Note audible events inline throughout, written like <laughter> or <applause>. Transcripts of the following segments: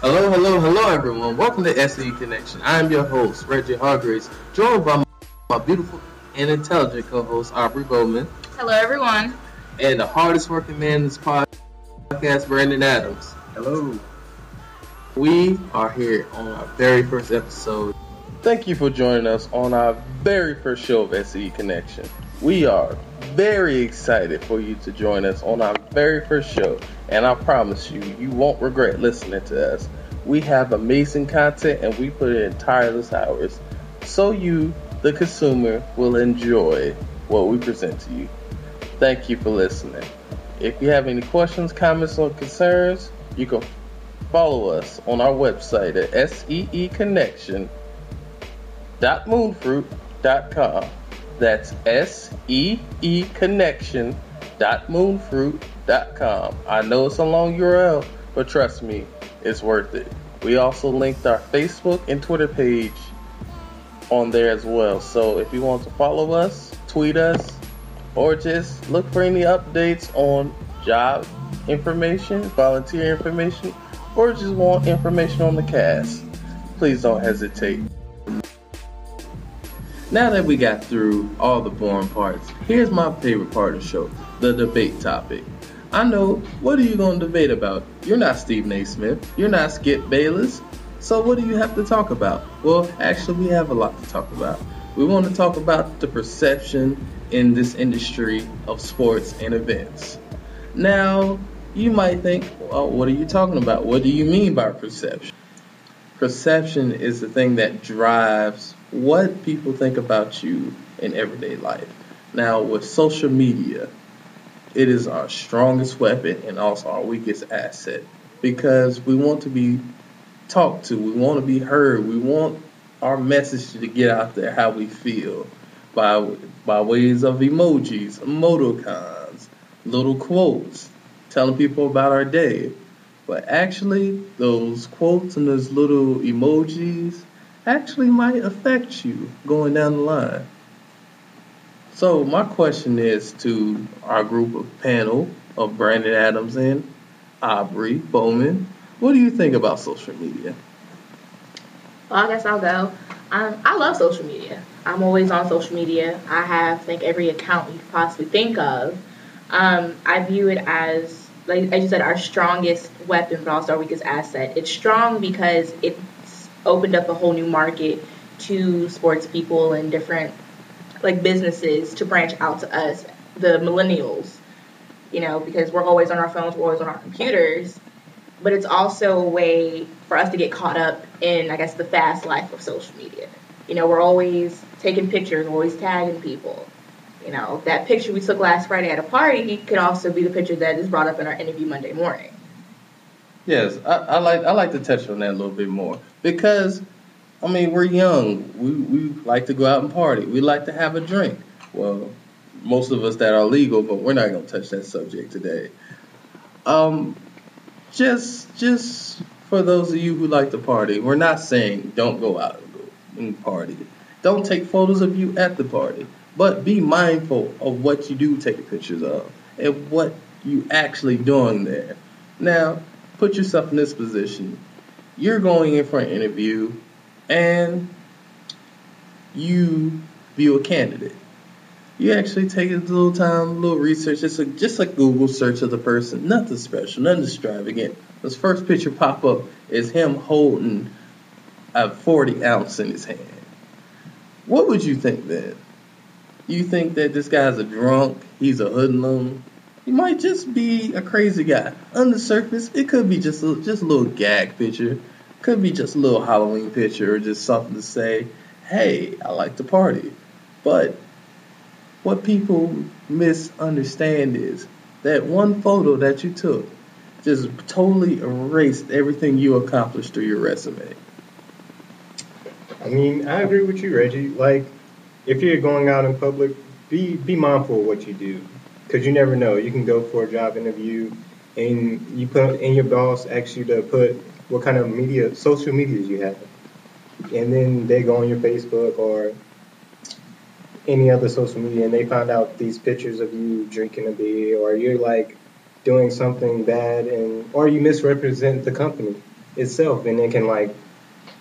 Hello, hello, hello, everyone. Welcome to SE Connection. I'm your host, Reggie Hargraves, joined by my beautiful and intelligent co-host, Aubrey Bowman. Hello, everyone. And the hardest working man in this podcast, Brandon Adams. Hello. We are here on our very first episode. Thank you for joining us on our very first show of SE Connection. We are very excited for you to join us on our very first show, and I promise you, you won't regret listening to us. We have amazing content and we put in tireless hours so you, the consumer, will enjoy what we present to you. Thank you for listening. If you have any questions, comments, or concerns, you can follow us on our website at seeconnection.moonfruit.com. That's S E E connection.moonfruit.com. I know it's a long URL, but trust me, it's worth it. We also linked our Facebook and Twitter page on there as well. So if you want to follow us, tweet us, or just look for any updates on job information, volunteer information, or just want information on the cast, please don't hesitate. Now that we got through all the boring parts, here's my favorite part of the show the debate topic. I know, what are you going to debate about? You're not Steve A. Smith, you're not Skip Bayless, so what do you have to talk about? Well, actually, we have a lot to talk about. We want to talk about the perception in this industry of sports and events. Now, you might think, well, what are you talking about? What do you mean by perception? Perception is the thing that drives what people think about you in everyday life. Now, with social media, it is our strongest weapon and also our weakest asset because we want to be talked to, we want to be heard, we want our message to get out there how we feel by by ways of emojis, emoticons, little quotes, telling people about our day. But actually, those quotes and those little emojis actually might affect you going down the line. So my question is to our group of panel of Brandon Adams and Aubrey Bowman. What do you think about social media? Well, I guess I'll go. Um, I love social media. I'm always on social media. I have, think, every account you could possibly think of. Um, I view it as, like as you said, our strongest weapon, but also our weakest asset. It's strong because it's opened up a whole new market to sports people and different like businesses to branch out to us, the millennials. You know, because we're always on our phones, we're always on our computers. But it's also a way for us to get caught up in, I guess, the fast life of social media. You know, we're always taking pictures, we're always tagging people. You know, that picture we took last Friday at a party could also be the picture that is brought up in our interview Monday morning. Yes, I, I like I like to touch on that a little bit more because I mean we're young. We we like to go out and party. We like to have a drink. Well, most of us that are legal, but we're not gonna touch that subject today. Um, just just for those of you who like to party, we're not saying don't go out and go and party. Don't take photos of you at the party, but be mindful of what you do take pictures of and what you actually doing there. Now, put yourself in this position. You're going in for an interview and you view a candidate. You actually take a little time, a little research, just a, just a Google search of the person, nothing special, nothing extravagant. This first picture pop up is him holding a 40 ounce in his hand. What would you think then? You think that this guy's a drunk, he's a hoodlum, he might just be a crazy guy. On the surface, it could be just a, just a little gag picture. Could be just a little Halloween picture or just something to say, hey, I like to party. But what people misunderstand is that one photo that you took just totally erased everything you accomplished through your resume. I mean, I agree with you, Reggie. Like, if you're going out in public, be be mindful of what you do because you never know. You can go for a job interview, and you put and your boss asks you to put what kind of media, social medias you have, and then they go on your Facebook or any other social media, and they find out these pictures of you drinking a beer, or you're like doing something bad, and or you misrepresent the company. itself, and it can like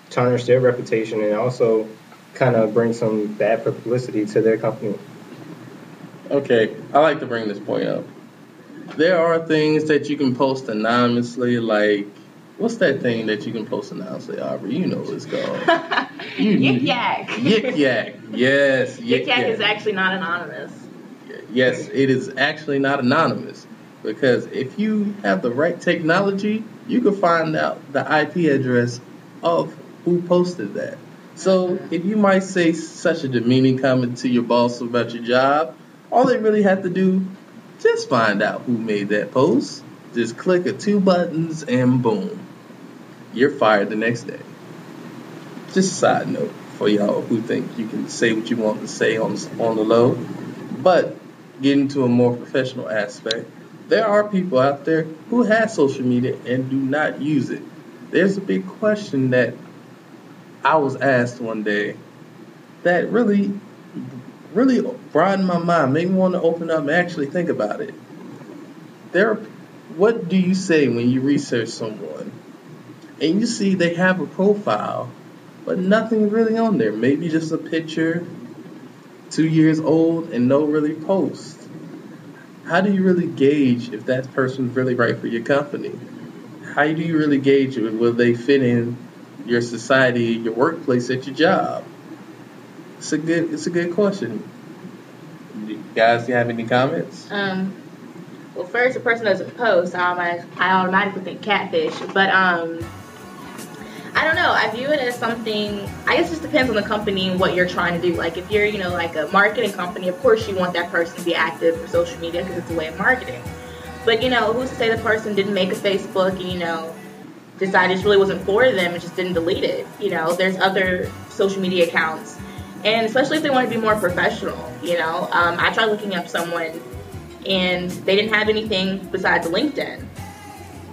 tarnish their reputation and also kind of bring some bad publicity to their company. Okay, I like to bring this point up. There are things that you can post anonymously, like what's that thing that you can post anonymously, Aubrey? You know what it's called. <laughs> Yik yak. Yik yak. Yes, Yik yik yak is actually not anonymous. Yes, it is actually not anonymous because if you have the right technology, you can find out the IP address of who posted that. So uh-huh. if you might say such a demeaning comment to your boss about your job, all they really have to do just find out who made that post. Just click a two buttons and boom, you're fired the next day. Just a side note for y'all who think you can say what you want to say on on the low, but getting to a more professional aspect, there are people out there who have social media and do not use it. There's a big question that I was asked one day that really, really broadened my mind, made me want to open up and actually think about it. There, what do you say when you research someone and you see they have a profile, but nothing really on there? Maybe just a picture, two years old, and no really post. How do you really gauge if that person's really right for your company? How do you really gauge? Will they fit in your society, your workplace, at your job? It's a good. It's a good question. You guys, you have any comments? Um, well, first, a person doesn't post, I automatically, I automatically think catfish. But um, I don't know. I view it as something. I guess it just depends on the company and what you're trying to do. Like if you're, you know, like a marketing company, of course you want that person to be active for social media because it's a way of marketing. But you know, who's to say the person didn't make a Facebook and you know decided it really wasn't for them and just didn't delete it? You know, there's other social media accounts, and especially if they want to be more professional. You know, um, I tried looking up someone and they didn't have anything besides LinkedIn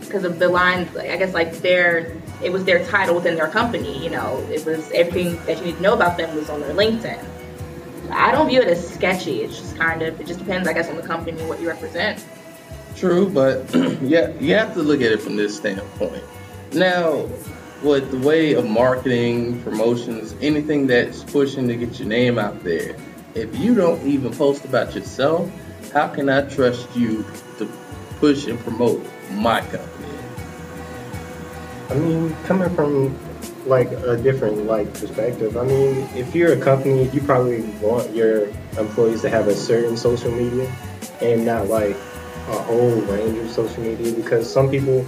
because of the line. I guess like their it was their title within their company. You know, it was everything that you need to know about them was on their LinkedIn. I don't view it as sketchy. It's just kind of it just depends, I guess, on the company what you represent. True, but <clears throat> yeah, you have to look at it from this standpoint. Now, with the way of marketing, promotions, anything that's pushing to get your name out there, if you don't even post about yourself, how can I trust you to push and promote my company? I mean, coming from like a different like perspective. I mean, if you're a company, you probably want your employees to have a certain social media and not like a whole range of social media because some people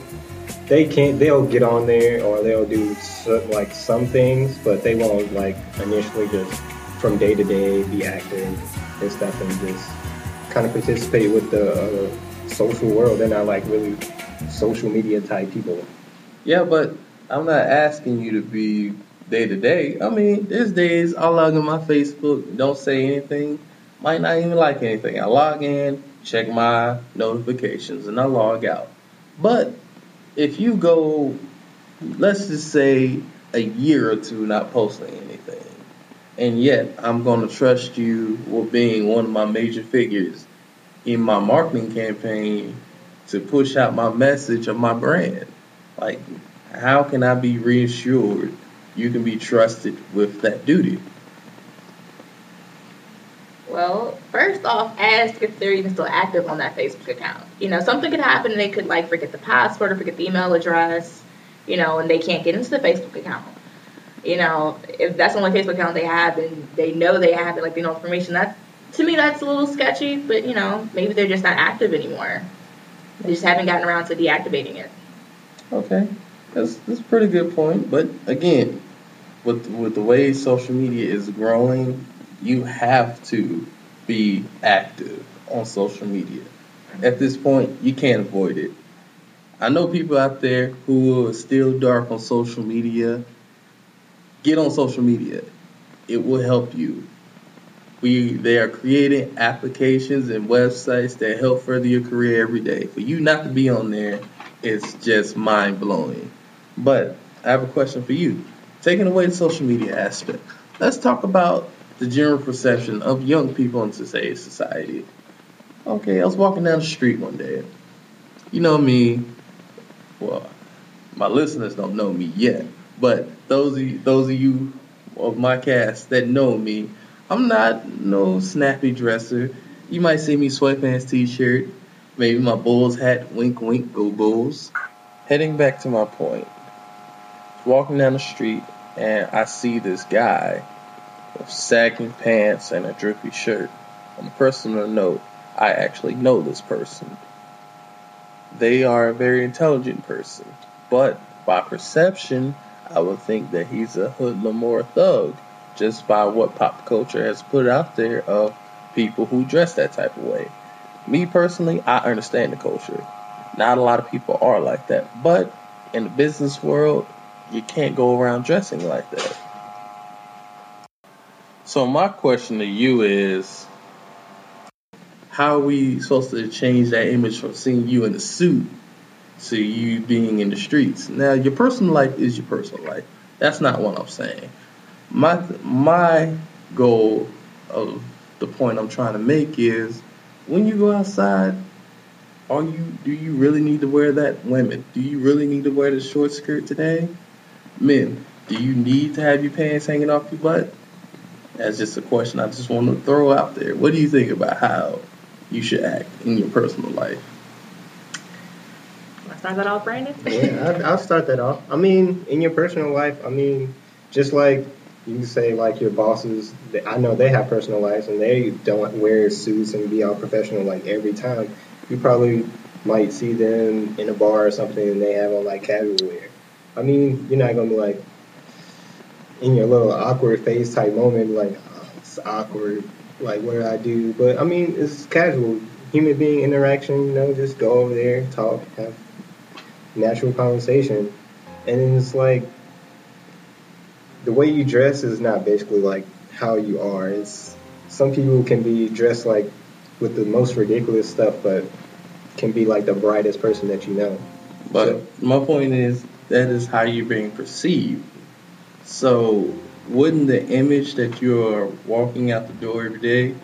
they can't they'll get on there or they'll do so, like some things but they won't like initially just from day to day be active and stuff and just kind of participate with the uh, social world they're not like really social media type people Yeah, but I'm not asking you to be day to day. I mean, there's days I log in my Facebook, don't say anything, might not even like anything. I log in, check my notifications, and I log out. But if you go, let's just say a year or two not posting anything, and yet I'm going to trust you with being one of my major figures in my marketing campaign to push out my message of my brand. Like, how can I be reassured you can be trusted with that duty? Well, first off, ask if they're even still active on that Facebook account. You know, something could happen. and They could like forget the password or forget the email address. You know, and they can't get into the Facebook account. You know, if that's the only Facebook account they have and they know they have it, like they know information, that to me that's a little sketchy. But you know, maybe they're just not active anymore. They just haven't gotten around to deactivating it. Okay, that's that's a pretty good point. But again, with with the way social media is growing, you have to be active on social media. At this point, you can't avoid it. I know people out there who are still dark on social media. Get on social media. It will help you. We they are creating applications and websites that help further your career every day. For you not to be on there, it's just mind blowing. But I have a question for you. Taking away the social media aspect, let's talk about the general perception of young people in today's society. Okay, I was walking down the street one day. You know me, well, my listeners don't know me yet, but those of you, those of you of my cast that know me, I'm not no snappy dresser. You might see me sweatpants, t-shirt, maybe my Bulls hat, wink, wink, go Bulls. Heading back to my point, walking down the street and I see this guy with sagging pants and a drippy shirt. On a personal note, I actually know this person. They are a very intelligent person, but by perception, I would think that he's a hoodlum or a thug just by what pop culture has put out there of people who dress that type of way. Me personally, I understand the culture. Not a lot of people are like that, but in the business world, you can't go around dressing like that. So my question to you is how are we supposed to change that image from seeing you in a suit to you being in the streets? Now your personal life is your personal life. That's not what I'm saying. My my goal of the point I'm trying to make is when you go outside, are you do you really need to wear that? Women, do you really need to wear the short skirt today? Men, do you need to have your pants hanging off your butt? That's just a question I just want to throw out there. What do you think about how you should act in your personal life? Want to start that off, Brandon? yeah, I'll, I'll start that off. I mean, in your personal life, I mean, just like you can say, like your bosses, they, I know they have personal lives and they don't wear suits and be all professional like every time. You probably might see them in a bar or something and they have on like casual wear. I mean, you're not gonna be like in your little awkward face type moment, like oh, it's awkward, like what do I do? But I mean, it's casual human being interaction. You know, just go over there, talk, have natural conversation, and then it's like the way you dress is not basically like how you are. It's some people can be dressed like with the most ridiculous stuff, but can be like the brightest person that you know. But So- my point is that is how you're being perceived. So wouldn't the image that you're walking out the door every day,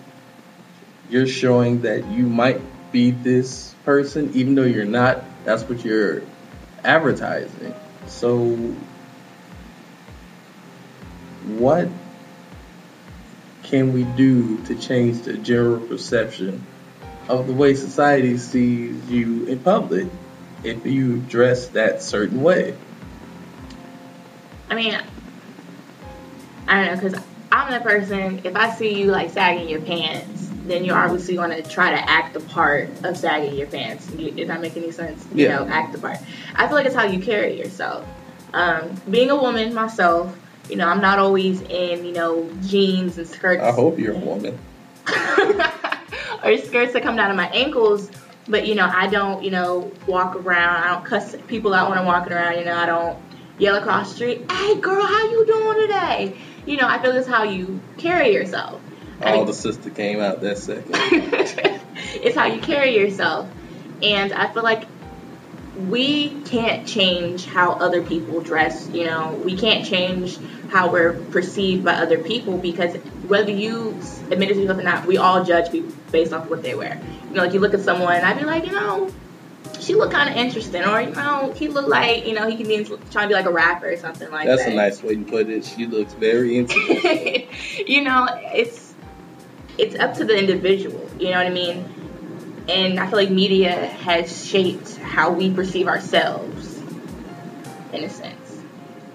you're showing that you might be this person, even though you're not. That's what you're advertising. So what can we do to change the general perception of the way society sees you in public if you dress that certain way? I mean, I don't know, because I'm the person, if I see you like sagging your pants, then you're obviously going to try to act the part of sagging your pants. Does that make any sense? You Yeah. know, act the part. I feel like it's how you carry yourself. Um, being a woman myself, you know, I'm not always in, you know, jeans and skirts. I hope you're a woman. <laughs> or skirts that come down to my ankles. But you know, I don't, you know, walk around. I don't cuss people out when I'm walking around. You know, I don't yell across the street, "Hey, girl, how you doing today?" You know, I feel that's how you carry yourself. I All mean- the sister came out that second. <laughs> it's how you carry yourself, and I feel like we can't change how other people dress. You know, we can't change how we're perceived by other people because whether you admit it to yourself or not, we all judge people based off what they wear. You know, like you look at someone, and I'd be like, you know, she looked kind of interesting, or you know, he look like you know he can be trying to be like a rapper or something like That's that. That's a nice way to put it. She looks very interesting. <laughs> you know, it's it's up to the individual. You know what I mean? And I feel like media has shaped how we perceive ourselves, in a sense.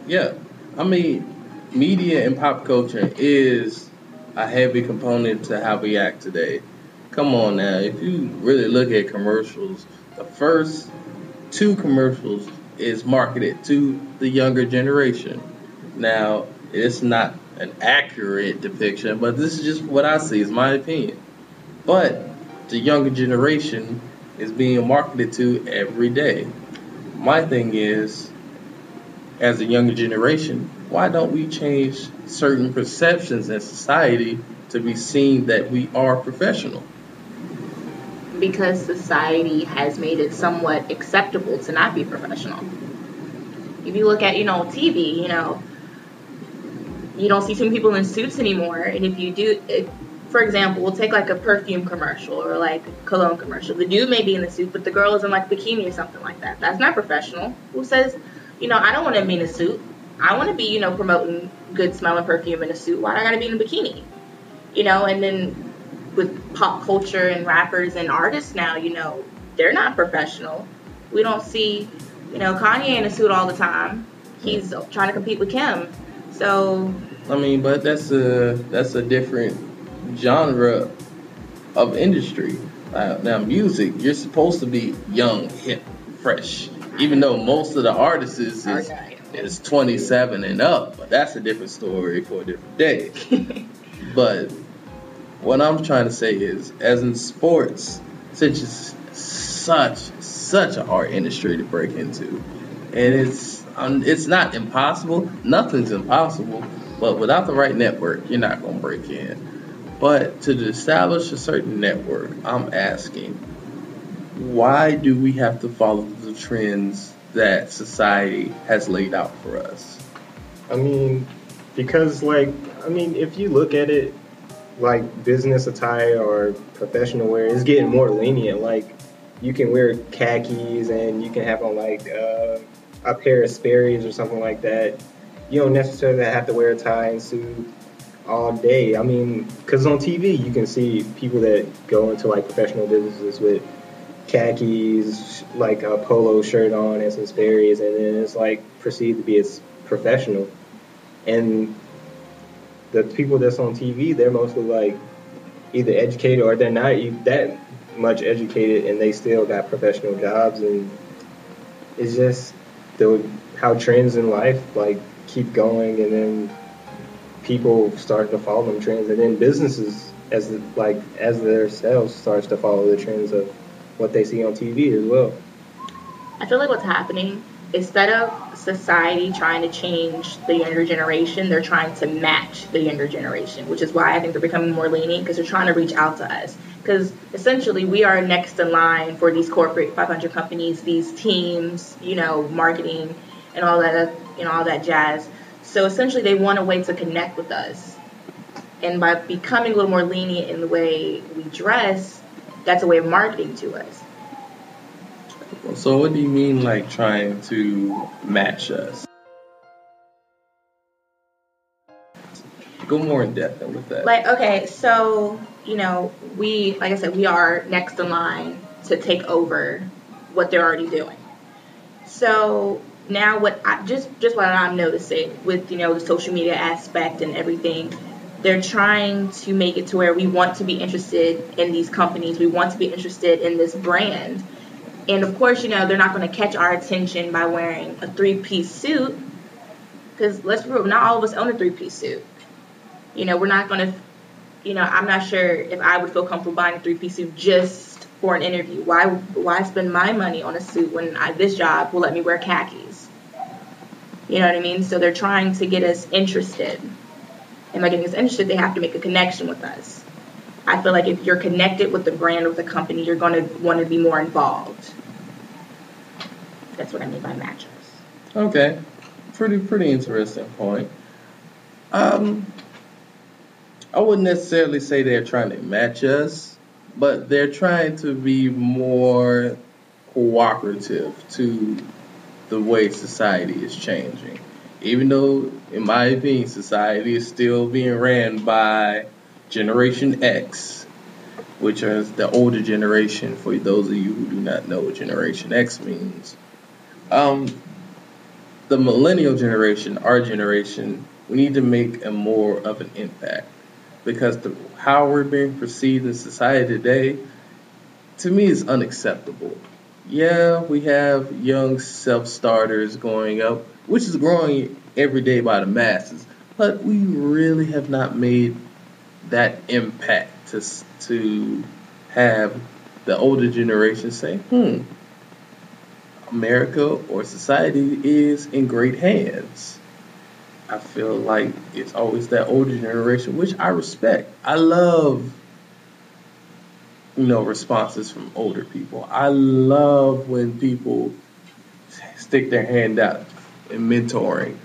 Yeah, I mean, media and pop culture is a heavy component to how we act today. Come on now, if you really look at commercials, the first two commercials is marketed to the younger generation. Now, it's not an accurate depiction, but this is just what I see, is my opinion. But the younger generation is being marketed to every day. My thing is, as a younger generation, why don't we change certain perceptions in society to be seen that we are professional? Because society has made it somewhat acceptable to not be professional. If you look at, you know, TV, you know, you don't see too many people in suits anymore. And if you do, for example, we'll take like a perfume commercial or like cologne commercial. The dude may be in the suit, but the girl is in like bikini or something like that. That's not professional. Who says You know, I don't want to be in a suit. I want to be, you know, promoting good smelling perfume in a suit. Why do I gotta be in a bikini? You know, and then with pop culture and rappers and artists now, you know, they're not professional. We don't see, you know, Kanye in a suit all the time. He's trying to compete with Kim. So I mean, but that's a that's a different genre of industry. Uh, now, music, you're supposed to be young, hip, fresh. Even though most of the artists is is, is 27 and up, but that's a different story for a different day. <laughs> but what I'm trying to say is, as in sports, since it's such such a hard industry to break into, and it's um, it's not impossible. Nothing's impossible, but without the right network, you're not gonna break in. But to establish a certain network, I'm asking, why do we have to follow the trends that society has laid out for us? I mean, because like I mean, if you look at it, like business attire or professional wear is getting more lenient. Like you can wear khakis and you can have on like uh, a pair of Sperry's or something like that. You don't necessarily have to wear a tie and suit all day. I mean, because on TV you can see people that go into like professional businesses with khakis, like a polo shirt on and some Sperry's, and then it's like perceived to be as professional. And the people that's on TV, they're mostly like either educated or they're not that much educated, and they still got professional jobs. And it's just the how trends in life like keep going, and then people start to follow them trends, and then businesses as the, like as their sales starts to follow the trends of what they see on TV as well. I feel like what's happening instead of society trying to change the younger generation, they're trying to match the younger generation, which is why I think they're becoming more lenient because they're trying to reach out to us. Because essentially, we are next in line for these corporate 500 companies, these teams, you know, marketing and all that, you know, all that jazz. So essentially, they want a way to connect with us. And by becoming a little more lenient in the way we dress, that's a way of marketing to us. So what do you mean like trying to match us? Go more in depth with that. Like okay, so you know we like I said we are next in line to take over what they're already doing. So now what I just just what I'm noticing with you know the social media aspect and everything, they're trying to make it to where we want to be interested in these companies, we want to be interested in this brand and of course, you know, they're not going to catch our attention by wearing a three piece suit. Because let's be real, not all of us own a three piece suit. You know, we're not going to, you know, I'm not sure if I would feel comfortable buying a three piece suit just for an interview. Why why spend my money on a suit when I, this job will let me wear khakis? You know what I mean? So they're trying to get us interested. And by getting us interested, they have to make a connection with us. I feel like if you're connected with the brand or the company, you're going to want to be more involved. That's what I mean by matches. Okay, pretty pretty interesting point. Um, I wouldn't necessarily say they're trying to match us, but they're trying to be more cooperative to the way society is changing. Even though, in my opinion, society is still being ran by Generation X, which is the older generation. For those of you who do not know what Generation X means, um, the millennial generation, our generation, we need to make a more of an impact because the, how we're being perceived in society today, to me, is unacceptable. Yeah, we have young self starters going up, which is growing every day by the masses, but we really have not made that impact to to have the older generation say, hmm, America or society is in great hands. I feel like it's always that older generation, which I respect. I love, you know, responses from older people. I love when people stick their hand out in mentoring.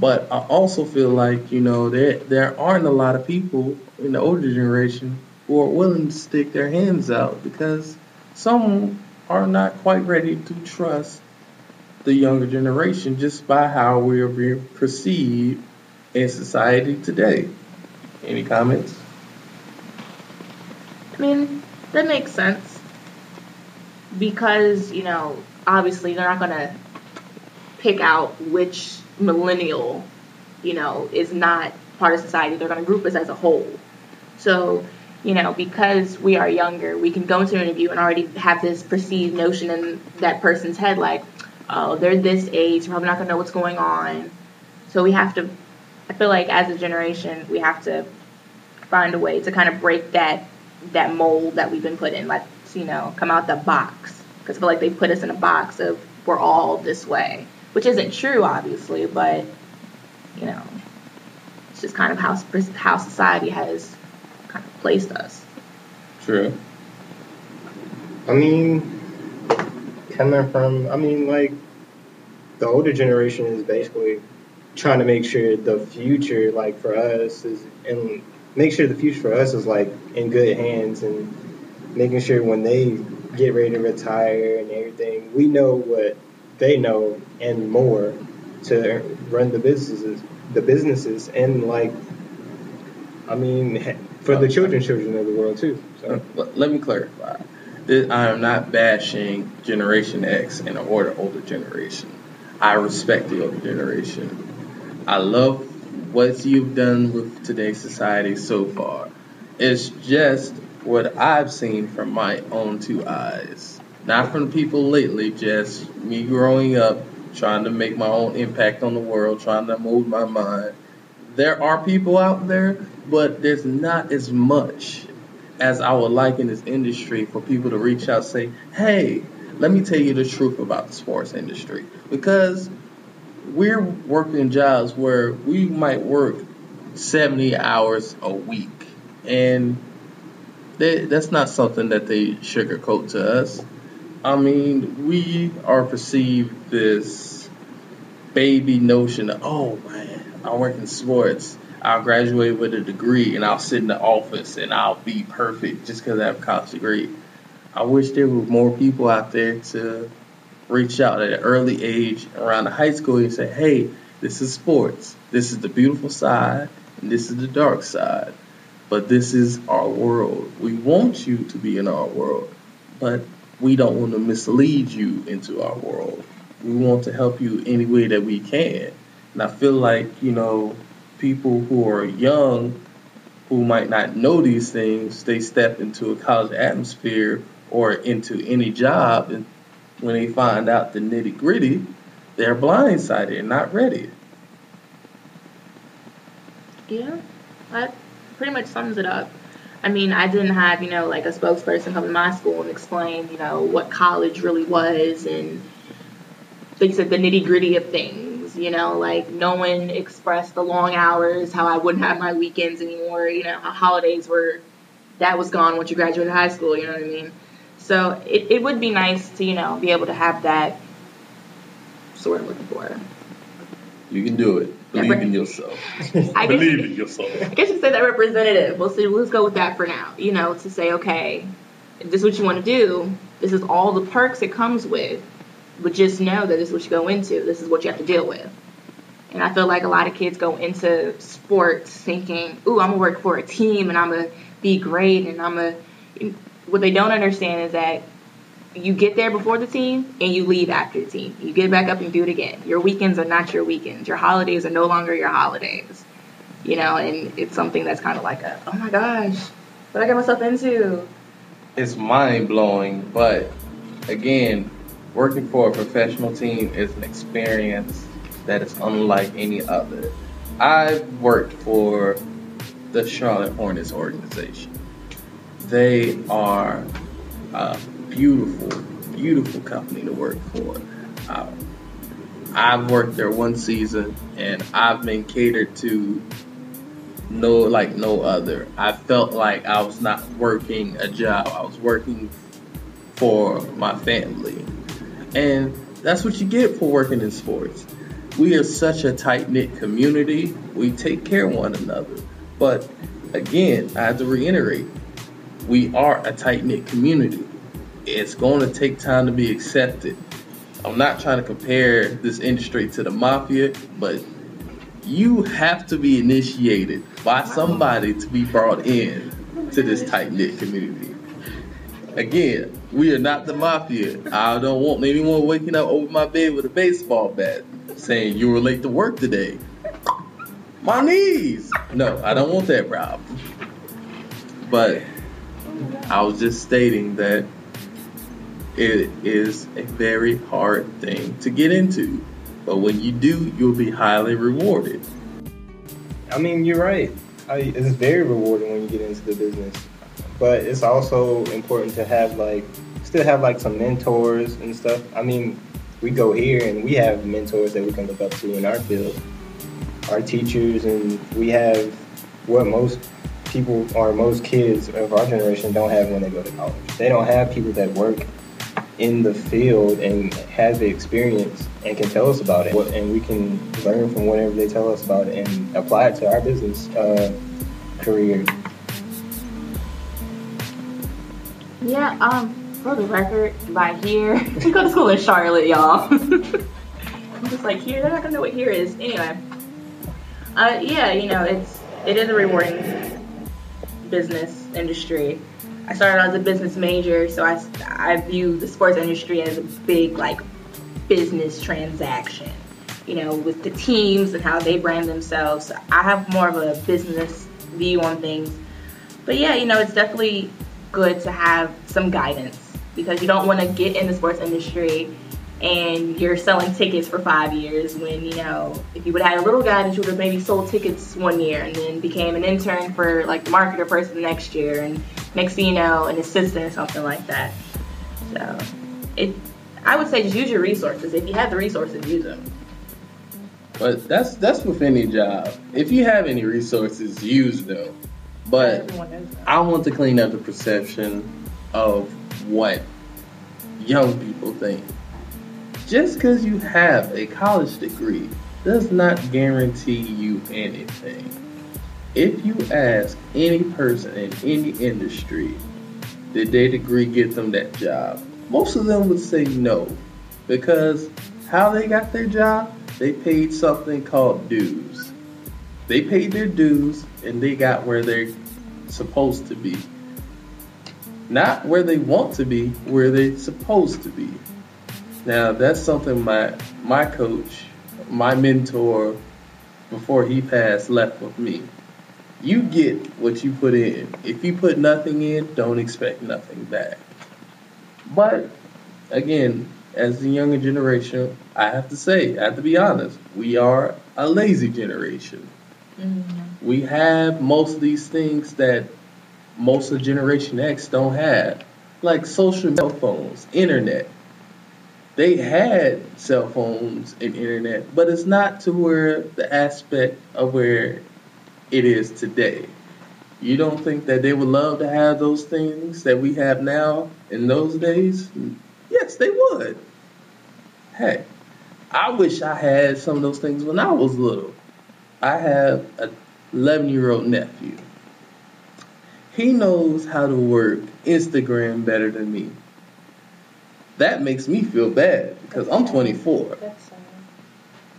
But I also feel like, you know, there there aren't a lot of people in the older generation who are willing to stick their hands out because some are not quite ready to trust the younger generation just by how we are being perceived in society today. Any comments? I mean, that makes sense. Because, you know, obviously they're not to pick out which millennial, you know, is not part of society. They're going to group us as a whole. So, you know, because we are younger, we can go into an interview and already have this perceived notion in that person's head, like, oh, they're this age, probably not going to know what's going on. So we have to, I feel like as a generation, we have to find a way to kind of break that that mold that we've been put in. Let's, you know, come out the box. Because I feel like they put us in a box of we're all this way, which isn't true, obviously, but, you know, it's just kind of how, how society has kind of placed us. True. I mean, coming from, I mean, like, the older generation is basically trying to make sure the future, like, for us is, and make sure the future for us is, like, in good hands and making sure when they get ready to retire and everything, we know what they know and more to run the businesses, the businesses, and like, I mean, for the oh. children, children of the world too. So. Let me clarify. I am not bashing Generation X and or the older generation. I respect the older generation. I love what you've done with today's society so far. It's just what I've seen from my own two eyes. Not from people lately, just me growing up, trying to make my own impact on the world, trying to mold my mind. There are people out there, but there's not as much as I would like in this industry for people to reach out and say, hey, let me tell you the truth about the sports industry. Because we're working jobs where we might work 70 hours a week. And they, that's not something that they sugarcoat to us. I mean, we are perceived this baby notion of, oh man, I work in sports. I'll graduate with a degree and I'll sit in the office and I'll be perfect just because I have a college degree. I wish there were more people out there to reach out at an early age around the high school and say, hey, this is sports. This is the beautiful side and this is the dark side. But this is our world. We want you to be in our world, but we don't want to mislead you into our world. We want to help you any way that we can. And I feel like, you know, people who are young who might not know these things, they step into a college atmosphere or into any job, and when they find out the nitty gritty, they're blindsided and not ready. Yeah, that pretty much sums it up. I mean, I didn't have, you know, like a spokesperson come to my school and explain, you know, what college really was and, like you said, the nitty gritty of things, you know, like no one expressed the long hours, how I wouldn't have my weekends anymore, you know, how holidays were, that was gone once you graduated high school, you know what I mean? So it, it would be nice to, you know, be able to have that sort of looking for. You can do it. Believe in yourself. <laughs> I Believe in yourself. I guess you say that representative. We'll see. Let's go with that for now. You know, to say, okay, if this is what you want to do, this is all the perks it comes with. But just know that this is what you go into. This is what you have to deal with. And I feel like a lot of kids go into sports thinking, "Ooh, I'm gonna work for a team and I'm gonna be great and I'm gonna." What they don't understand is that you get there before the team and you leave after the team. You get back up and do it again. Your weekends are not your weekends. Your holidays are no longer your holidays. You know, and it's something that's kind of like a, oh my gosh, what I got myself into. It's mind blowing, but again, working for a professional team is an experience that is unlike any other. I've worked for the Charlotte Hornets organization. They are uh, beautiful, beautiful company to work for. Um, I've worked there one season and I've been catered to no like no other. I felt like I was not working a job. I was working for my family. And that's what you get for working in sports. We are such a tight knit community. We take care of one another. But again, I have to reiterate, we are a tight knit community it's going to take time to be accepted. I'm not trying to compare this industry to the mafia, but you have to be initiated by somebody to be brought in to this tight knit community. Again, we are not the mafia. I don't want anyone waking up over my bed with a baseball bat saying you were late to work today. My knees. No, I don't want that, Rob. But I was just stating that it is a very hard thing to get into. But when you do, you'll be highly rewarded. I mean, you're right. I, it's very rewarding when you get into the business, but it's also important to have like still have like some mentors and stuff. I mean, we go here and we have mentors that we can look up to in our field, our teachers, and we have what most people or most kids of our generation don't have when they go to college. They don't have people that work in the field and has the experience and can tell us about it. And we can learn from whatever they tell us about it and apply it to our business uh, career. Yeah, um, for the record, by here, <laughs> we go to school in Charlotte, y'all. <laughs> I'm just like here, they're not gonna know what here is. Anyway, uh, yeah, you know, it's it is a rewarding business industry. I started as a business major, so I, I view the sports industry as a big like business transaction. You know, with the teams and how they brand themselves. I have more of a business view on things. But yeah, you know, it's definitely good to have some guidance because you don't want to get in the sports industry and you're selling tickets for five years when you know if you would have had a little guidance you would have maybe sold tickets one year and then became an intern for like the marketer person the next year and next thing you know an assistant or something like that. So it i would say just use your resources. If you have the resources use them. But that's that's with any job. If you have any resources use them. But i want to clean up the perception of what young people think. Just because you have a college degree does not guarantee you anything. If you ask any person in any industry, did their degree get them that job? Most of them would say no, because how they got their job, they paid something called dues. They paid their dues and they got where they're supposed to be. Not where they want to be, where they're supposed to be. Now that's something my my coach, my mentor, before he passed, left with me. You get what you put in. If you put nothing in, don't expect nothing back. But again, as the younger generation, I have to say, I have to be honest, we are a lazy generation. Mm-hmm. We have most of these things that most of Generation X don't have, like social cell phones, internet they had cell phones and internet, but it's not to where the aspect of where it is today. You don't think that they would love to have those things that we have now in those days? Yes, they would. Hey, I wish I had some of those things when I was little. I have a 11 year old nephew. He knows how to work Instagram better than me that makes me feel bad because I'm 24.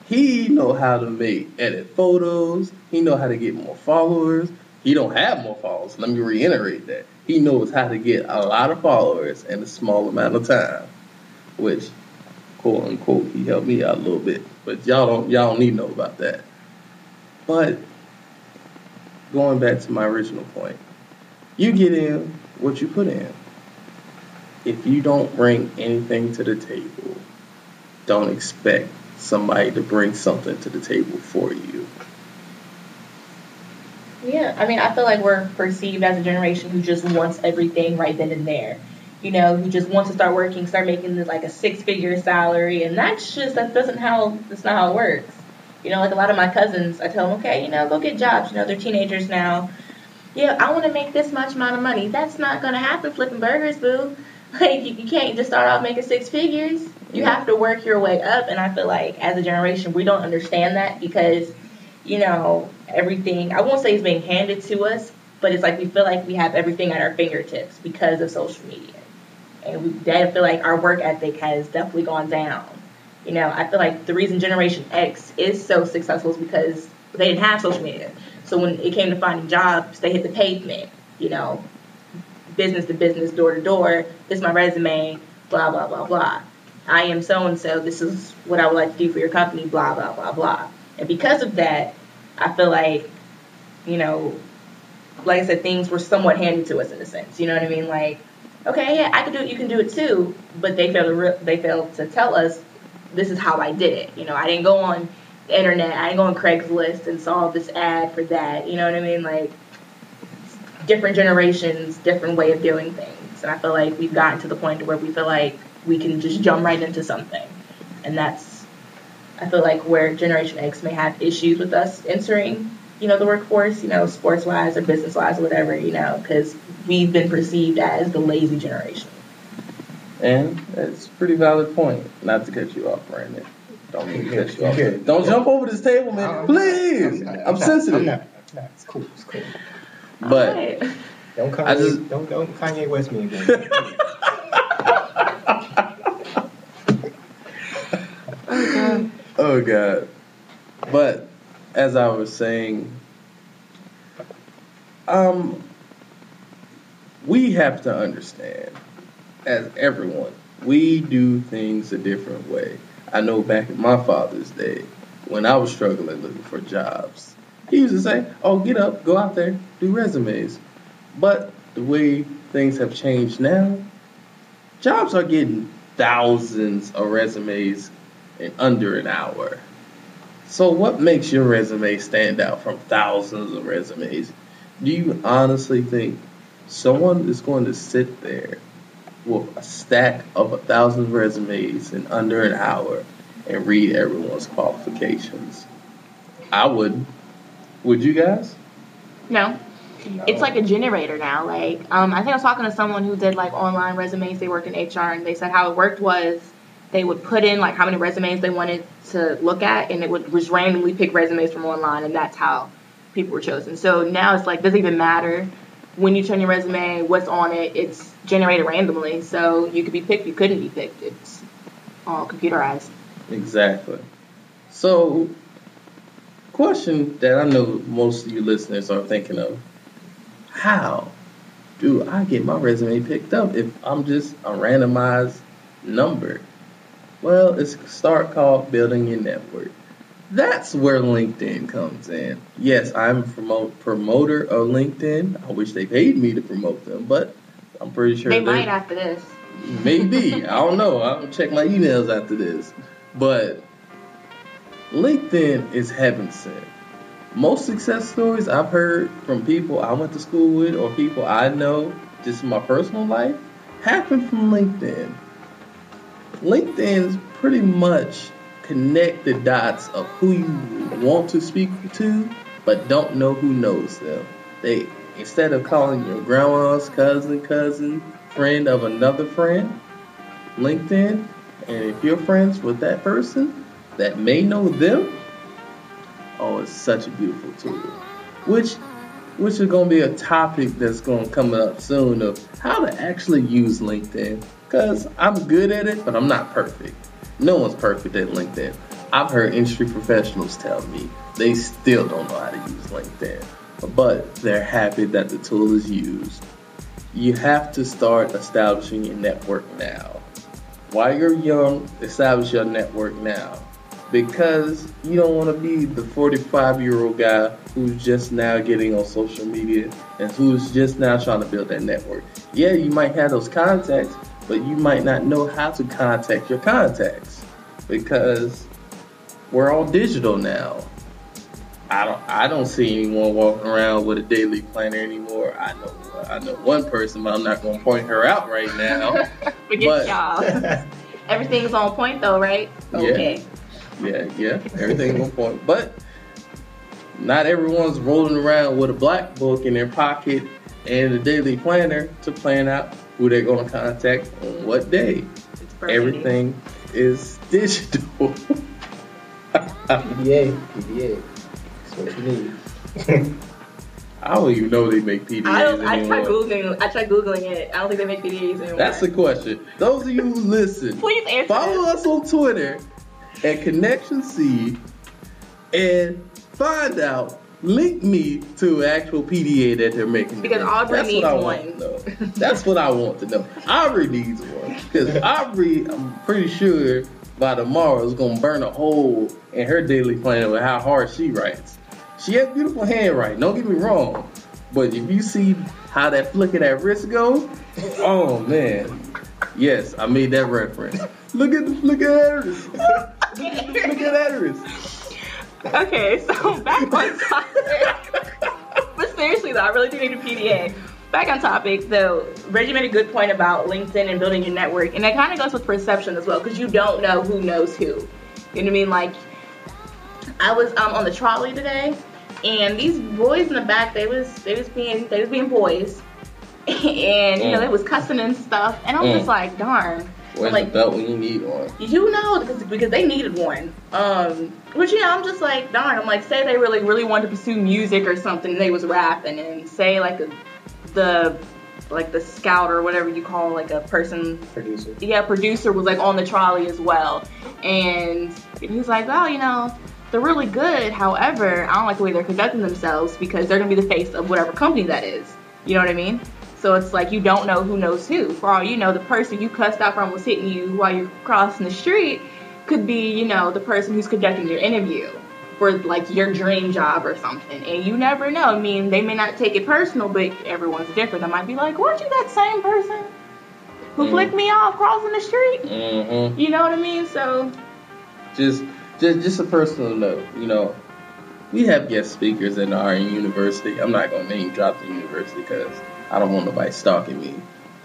He know how to make edit photos. He know how to get more followers. He don't have more followers. Let me reiterate that. He knows how to get a lot of followers in a small amount of time, which quote unquote he helped me out a little bit. But y'all don't y'all don't need to know about that. But going back to my original point, you get in what you put in if you don't bring anything to the table, don't expect somebody to bring something to the table for you. Yeah, I mean, I feel like we're perceived as a generation who just wants everything right then and there. You know, who just wants to start working, start making like a six-figure salary, and that's just that doesn't how that's not how it works. You know, like a lot of my cousins, I tell them, okay, you know, go get jobs. You know, they're teenagers now. Yeah, I want to make this much amount of money. That's not gonna happen flipping burgers, boo. <laughs> Like you, you can't just start off making six figures. You have to work your way up, and I feel like as a generation we don't understand that because you know everything. I won't say is being handed to us, but it's like we feel like we have everything at our fingertips because of social media, and we feel like our work ethic has definitely gone down You know, I feel like the reason Generation X is so successful is because they didn't have social media. So when it came to finding jobs, they hit the pavement. You know, business to business, door to door. This is my resume. Blah blah blah blah. I am so and so. This is what I would like to do for your company. Blah blah blah blah. And because of that, I feel like, you know, like I said, things were somewhat handed to us in a sense. You know what I mean? Like, okay, yeah, I can do it. You can do it too. But they failed to re- they failed to tell us this is how I did it. You know, I didn't go on the internet. I didn't go on Craigslist and saw this ad for that. You know what I mean? Like, different generations, different way of doing things. And I feel like we've gotten to the point where we feel like we can just jump right into something, and that's I feel like where Generation X may have issues with us entering you know, the workforce, you know, sports wise or business wise or whatever, you know, because we've been perceived as the lazy generation. And it's a pretty valid point. Not to cut you off, Brandon. Don't mean to cut you off. Don't jump over this table, man. Um, Please. I'm, I'm sensitive. I'm not, I'm not. It's cool. It's cool. But Right. Don't Kanye, I just- don't don't Kanye West me again. <laughs> god. But as I was saying, um, we have to understand, as everyone, we do things a different way. I know back in my father's day, when I was struggling looking for jobs, he used to say, "Oh, get up, go out there, do resumes." But the way things have changed now, jobs are getting thousands of resumes in under an hour. So, what makes your resume stand out from thousands of resumes? Do you honestly think someone is going to sit there with a stack of a thousand resumes in under an hour and read everyone's qualifications? I wouldn't. Would you guys? No. It's like a generator now. Like, um, I think I was talking to someone who did like online resumes. They work in HR, and they said how it worked was they would put in like how many resumes they wanted to look at, and it would just randomly pick resumes from online, and that's how people were chosen. So now it's like doesn't even matter when you turn your resume, what's on it. It's generated randomly, so you could be picked, you couldn't be picked. It's all computerized. Exactly. So, question that I know most of you listeners are thinking of: How do I get my resume picked up if I'm just a randomized number? Well, it's a start called building your network. That's where LinkedIn comes in. Yes, I'm a promote, promoter of LinkedIn. I wish they paid me to promote them, but I'm pretty sure They they- might after this. Maybe. I don't know. I'll check my emails after this. But LinkedIn is heaven sent. Most success stories I've heard from people I went to school with or people I know just in my personal life happen from LinkedIn. LinkedIn's pretty much connect the dots of who you want to speak to but don't know who knows them. They instead of calling your grandma's cousin, cousin, friend of another friend, LinkedIn, and if you're friends with that person that may know them, oh, it's such a beautiful tool. Which, which is going to be a topic that's going to come up soon of how to actually use LinkedIn. Cause I'm good at it, but I'm not perfect. No one's perfect at LinkedIn. I've heard industry professionals tell me they still don't know how to use LinkedIn, but they're happy that the tool is used you have to start establishing your network now. While you're young, establish your network now. Because you don't want to be the 45 year old guy who's just now getting on social media and who's just now trying to build that network. Yeah, you might have those contacts, but you might not know how to contact your contacts because we're all digital now. I don't I don't see anyone walking around with a daily planner anymore. I know I know one person, but I'm not gonna point her out right now. <laughs> Forget But- y'all. <laughs> Everything's on point though, right? Yeah. Okay. yeah, yeah, everything's on point. But not everyone's rolling around with a black book in their pocket and a daily planner to plan out who they're gonna contact on what day. It's perfect. Everything is digital. PDA, PDA. That's what you need. <laughs> I don't even know they make PDAs I don't. I tried googling. I tried googling it. I don't think they make PDAs anymore. That's the question. Those of you who listen, Please answer. follow us on Twitter at Connection C and find out. Link me to actual PDA that they're making. Because. Aubrey That's needs what I one. Want to know. That's what I want to know. Aubrey needs one because Aubrey, I'm pretty sure by tomorrow is gonna burn a hole in her daily plan with how hard she writes. She has beautiful handwriting. Don't get me wrong, but if you see how that flick of that wrist go, oh man, yes, I made that reference. Look at of that wrist. <laughs> Look at that wrist. Okay, so back on topic. but seriously though, I really do need a PDA. Back on topic though, Reggie made a good point about LinkedIn and building your network, and that kind of goes with perception as well, because you don't know who knows who. You know what I mean? Like, I was um, on the trolley today, and these boys in the back, they was they was being they was being boys, <laughs> and you know Mm. they was cussing and stuff, and I was Mm. just like, darn. Where's like, the belt when you need one? you know because because they needed one. Um, which you know I'm just like darn. I'm like say they really really wanted to pursue music or something. and They was rapping and say like a, the like the scout or whatever you call like a person. Producer. Yeah, producer was like on the trolley as well, and he's like, well, you know. They're really good. However, I don't like the way they're conducting themselves because they're gonna be the face of whatever company that is. You know what I mean? So it's like you don't know who knows who. For all you know, the person you cussed out from was hitting you while you're crossing the street could be, you know, the person who's conducting your interview for like your dream job or something. And you never know. I mean, they may not take it personal, but everyone's different. They might be like, weren't you that same person who Mm. flicked me off crossing the street? Mm-hmm. You know what I mean? So just just just a personal note, you know, we have guest speakers in our university. I'm not gonna name drop the university because I don't want nobody stalking me,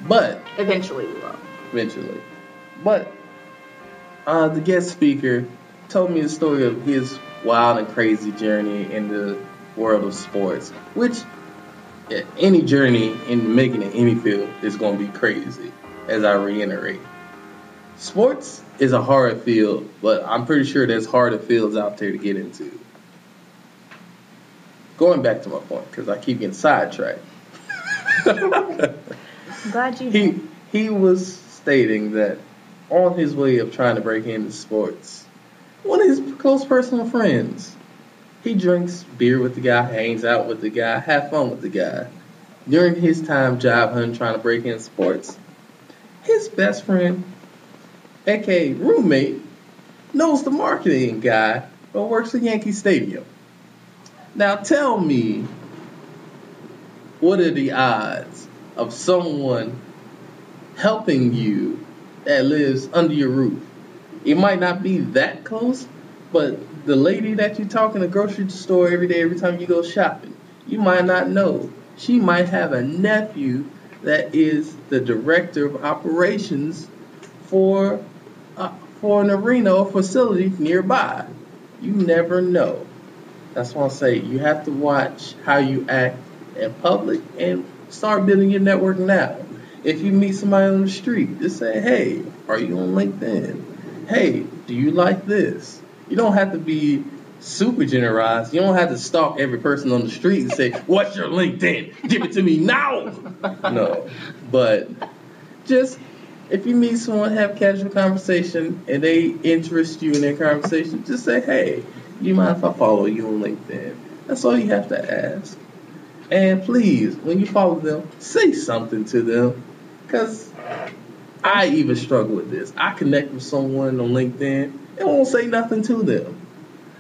but eventually we will. eventually, but uh, the guest speaker told me a story of his wild and crazy journey in the world of sports, which yeah, any journey in making it any field is gonna be crazy. As I reiterate. Sports is a hard field, but I'm pretty sure there's harder fields out there to get into. Going back to my point, because I keep getting sidetracked. <laughs> Glad you he he was stating that on his way of trying to break into sports, one of his close personal friends, he drinks beer with the guy, hangs out with the guy, have fun with the guy. During his time job hunting, trying to break into sports, his best friend, aka roommate, knows the marketing guy but works at Yankee Stadium. Now tell me, what are the odds of someone helping you that lives under your roof? It might not be that close, but the lady that you talk in the grocery store every day, every time you go shopping, you might not know. She might have a nephew that is the director of operations for uh, for an arena or facility nearby. You never know. That's why I say you have to watch how you act in public and start building your network now. If you meet somebody on the street, just say, "Hey, are you on LinkedIn? Hey, do you like this?" You don't have to be super generous. You don't have to stalk every person on the street and say, <laughs> "What's your LinkedIn? Give it to me now." <laughs> No, but just if you meet someone, have casual conversation, and they interest you in their conversation, just say, "Hey, do you mind if I follow you on LinkedIn?" That's all you have to ask. And please, when you follow them, say something to them, because I even struggle with this. I connect with someone on LinkedIn and won't say nothing to them.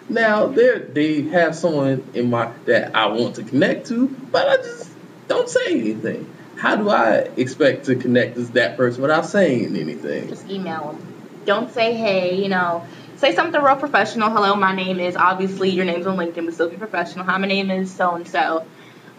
Now they have someone in my that I want to connect to, but I just don't say anything. How do I expect to connect with that person without saying anything? just email them. Don't say, hey, you know, say something real professional. Hello, my name is, obviously, your name's on LinkedIn, but still be professional. Hi, my name is so and so.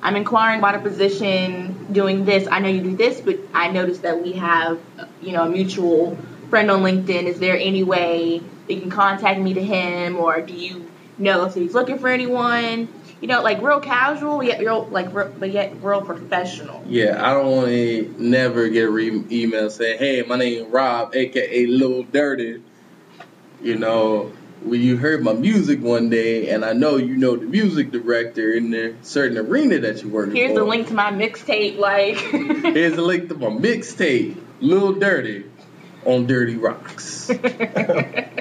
I'm inquiring about a position doing this. I know you do this, but I noticed that we have, you know, a mutual friend on LinkedIn. Is there any way you can contact me to him, or do you know if he's looking for anyone? You know, like real casual, yet real, like, but yet real professional. Yeah, I don't want to never get re- email saying, "Hey, my name is Rob, aka Little Dirty." You know, when you heard my music one day, and I know you know the music director in the certain arena that you work in. Here's for. the link to my mixtape, like. <laughs> Here's the link to my mixtape, Little Dirty, on Dirty Rocks. <laughs>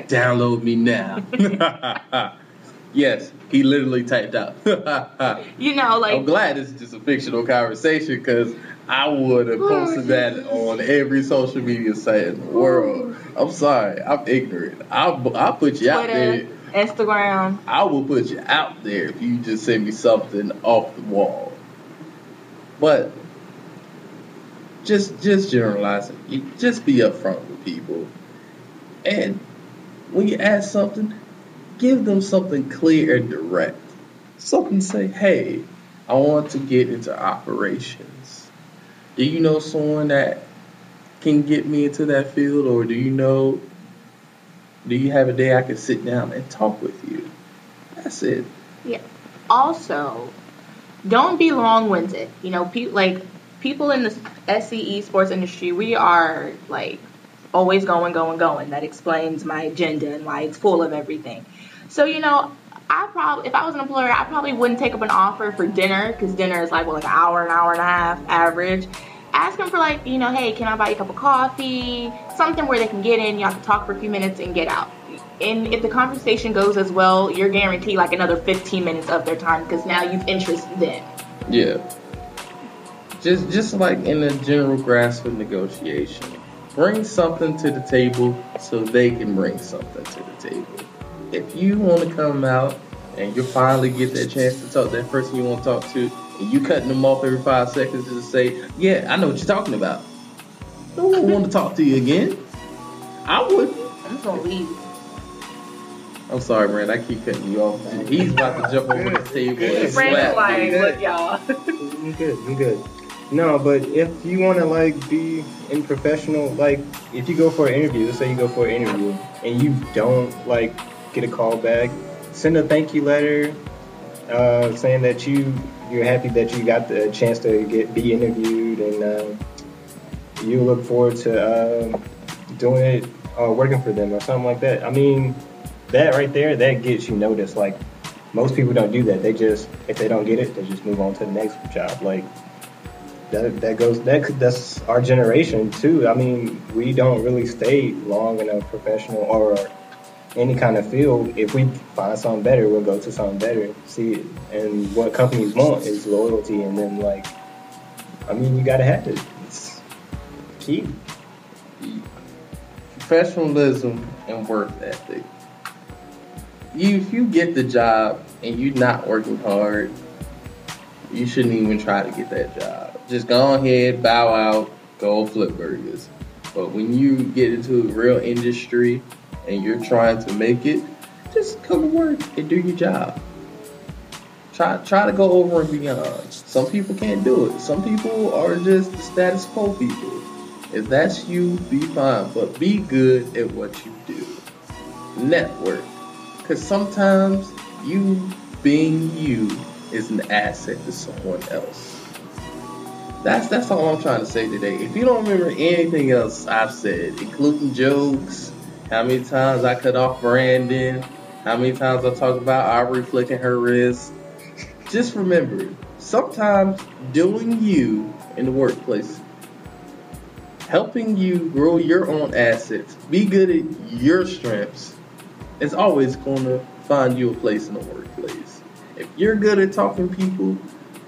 Download me now. <laughs> yes, he literally typed out. you know, like I'm glad this is just a fictional conversation because I would have oh, posted that on every social media site in the world. I'm sorry, I'm ignorant. I'll, I'll put you out there. Instagram. I will put you out there if you just send me something off the wall. But just just generalizing, you just be upfront with people, and when you ask something, give them something clear and direct. Something say, hey, I want to get into operations. Do you know someone that can get me into that field, or do you know? Do you have a day I can sit down and talk with you? That's it. Yeah. Also, don't be long-winded. You know, pe- like people in the SCE sports industry, we are like always going, going, going. That explains my agenda and why it's full of everything. So you know, I probably if I was an employer, I probably wouldn't take up an offer for dinner because dinner is like what, like an hour, an hour and a half average. Ask them for like, you know, hey, can I buy you a cup of coffee? Something where they can get in, y'all can talk for a few minutes and get out. And if the conversation goes as well, you're guaranteed like another 15 minutes of their time because now you've interested them. Yeah. Just just like in a general grasp of negotiation. Bring something to the table so they can bring something to the table. If you want to come out and you finally get that chance to talk to that person you want to talk to, and you cutting them off every five seconds to say, Yeah, I know what you're talking about. No one want to <laughs> talk to you again. I wouldn't. I'm just gonna leave. I'm sorry, Brand. I keep cutting you off. He's about to jump over the table and Brandon's slap like, look, y'all. <laughs> I'm good. I'm good. No, but if you want to like be in professional, like if you go for an interview, let's say you go for an interview and you don't like get a call back, send a thank you letter, uh, saying that you you're happy that you got the chance to get be interviewed and uh, you look forward to uh, doing it or working for them or something like that. I mean, that right there, that gets you noticed. Like most people don't do that. They just if they don't get it, they just move on to the next job. Like that that goes that that's our generation too. I mean, we don't really stay long in a professional or any kind of field. If we find something better, we'll go to something better. See. And what companies want is loyalty, and then like, I mean, you gotta have it. It's key. professionalism and work ethic. You, if you get the job and you're not working hard, you shouldn't even try to get that job. Just go ahead, bow out, go flip burgers. But when you get into a real industry and you're trying to make it, just come to work and do your job. Try try to go over and beyond. Some people can't do it. Some people are just the status quo people. If that's you, be fine, but be good at what you do. Network. Because sometimes you being you is an asset to someone else. That's that's all I'm trying to say today. If you don't remember anything else I've said, including jokes, how many times I cut off Brandon, how many times I talk about Aubrey flicking her wrist, just remember, sometimes doing you in the workplace helping you grow your own assets, be good at your strengths, is always going to find you a place in the workplace. If you're good at talking people,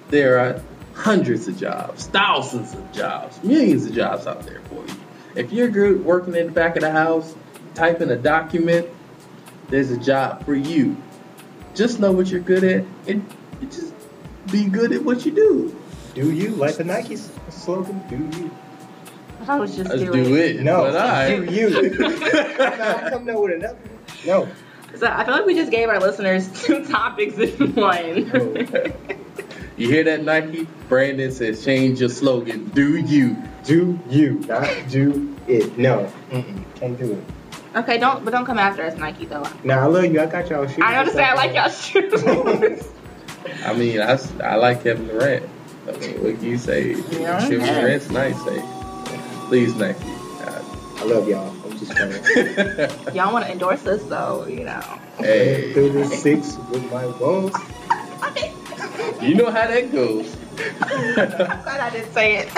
there are hundreds of jobs, thousands of jobs, millions of jobs out there for you. If you're good working in the back of the house, typing a document, there's a job for you. Just know what you're good at and just be good at what you do. Do you like the Nike slogan? Do you? I was just Let's do, do it. it. No, but I, do you? I'm coming up with another. No. So I feel like we just gave our listeners <laughs> two topics in one. Oh. You hear that, Nike? Brandon says, change your slogan. Do you? Do you? Not do it. No. Mm-mm. Can't do it. Okay, don't but don't come after us, Nike though. Nah, I love you. I got y'all shoes. I understand. I like y'all shoes. <laughs> I mean, I, I like Kevin Durant. I mean, what can you say? Yeah. Kevin Durant's nice. Say, please, Nike. I love y'all. I'm just playing. <laughs> y'all want to endorse us though, you know. hey, Through the six with my bones. Okay. <laughs> you know how that goes. I'm glad I didn't say it.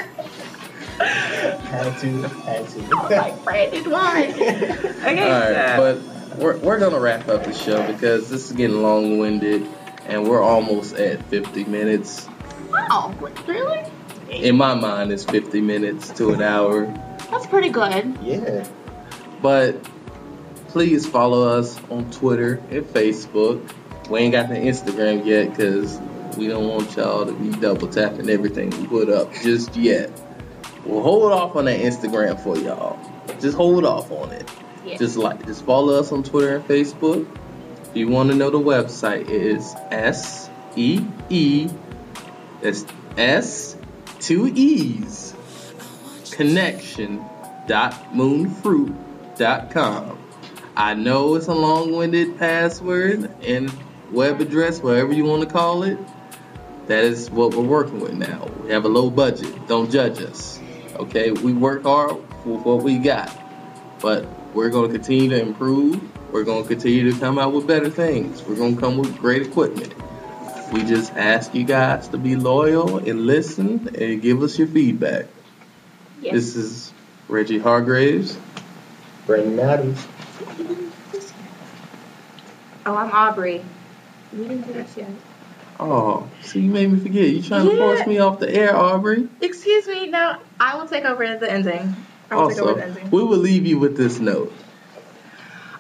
Had to, had to. like Brandon, why? <laughs> Okay, All right, so but we're, we're gonna wrap up the show because this is getting long-winded, and we're almost at 50 minutes. wow, really? In my mind, it's 50 minutes to an hour. That's pretty good. yeah. But please follow us on Twitter and Facebook. We ain't got the Instagram yet because we don't want y'all to be double tapping everything we put up just yet. We'll hold off on that Instagram for y'all. Just hold off on it. Yeah. Just like just follow us on Twitter and Facebook. If you want to know the website, it is S E E. That's S two E's. Connection dot moonfruit dot com. I know it's a long-winded password and web address, whatever you want to call it. That is what we're working with now. We have a low budget. Don't judge us. Okay, we work hard with what we got, but we're going to continue to improve. We're going to continue to come out with better things. We're going to come with great equipment. We just ask you guys to be loyal and listen and give us your feedback. Yeah. This is Reggie Hargraves. Brandon Adams. Oh, I'm Aubrey. We didn't do this yet. Oh, so you made me forget. You trying to force me off the air, Aubrey? Excuse me. No, I will take over the ending. I will take over the Also, ending. we will leave you with this note.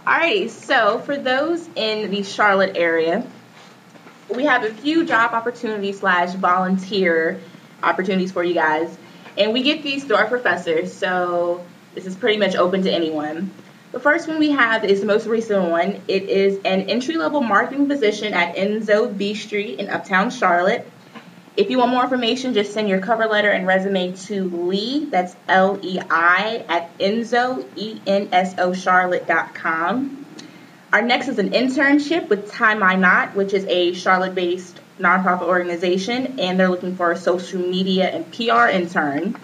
Alrighty, so for those in the Charlotte area, we have a few job opportunities slash volunteer opportunities for you guys. And we get these through our professors, so this is pretty much open to anyone. The first one we have is the most recent one. It is an entry level marketing position at Enso B Street in Uptown Charlotte. If you want more information, just send your cover letter and resume to Lee, that's L E I, at Enso, E N S O Charlotte.com. Our next is an internship with Tie My Knot, which is a Charlotte based nonprofit organization, and they're looking for a social media and PR intern.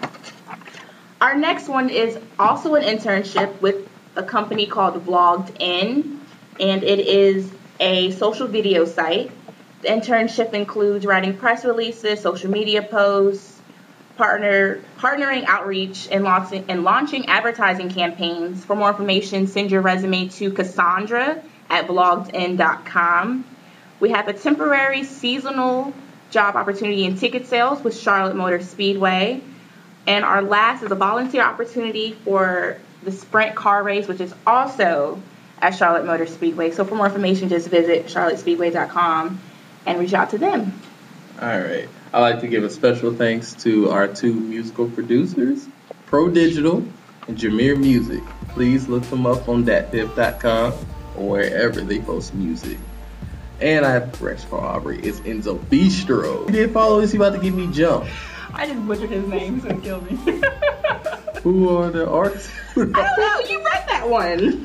Our next one is also an internship with a company called Vlogged In, and it is a social video site. The internship includes writing press releases, social media posts, partner partnering outreach, and launching and launching advertising campaigns. For more information, send your resume to Cassandra at vloggedin.com. We have a temporary seasonal job opportunity in ticket sales with Charlotte Motor Speedway. And our last is a volunteer opportunity for the Sprint car race, which is also at Charlotte Motor Speedway. So for more information, just visit charlottespeedway.com and reach out to them. All right. I'd like to give a special thanks to our two musical producers, Pro Digital and Jameer Music. Please look them up on datpiff.com or wherever they post music. And I have a correction for Aubrey. It's Enso Bistro. Did follow this, he about to give me jump. I just butchered his name, so kill me. <laughs> Who are the artists? <laughs> I don't know. You read that one.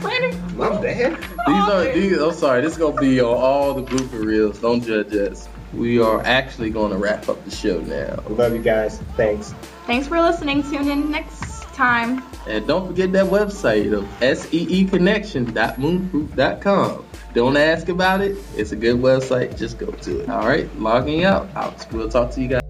Brandon. My bad. These are these. I'm sorry. This is gonna be on all the blooper reels. Don't judge us. We are actually gonna wrap up the show now. Love you guys. Thanks. Thanks for listening. Tune in next time. And don't forget that website of E seeconnection.moonfruit.com. Don't ask about it. It's a good website. Just go to it. All right. Logging out. I'll, we'll talk to you guys.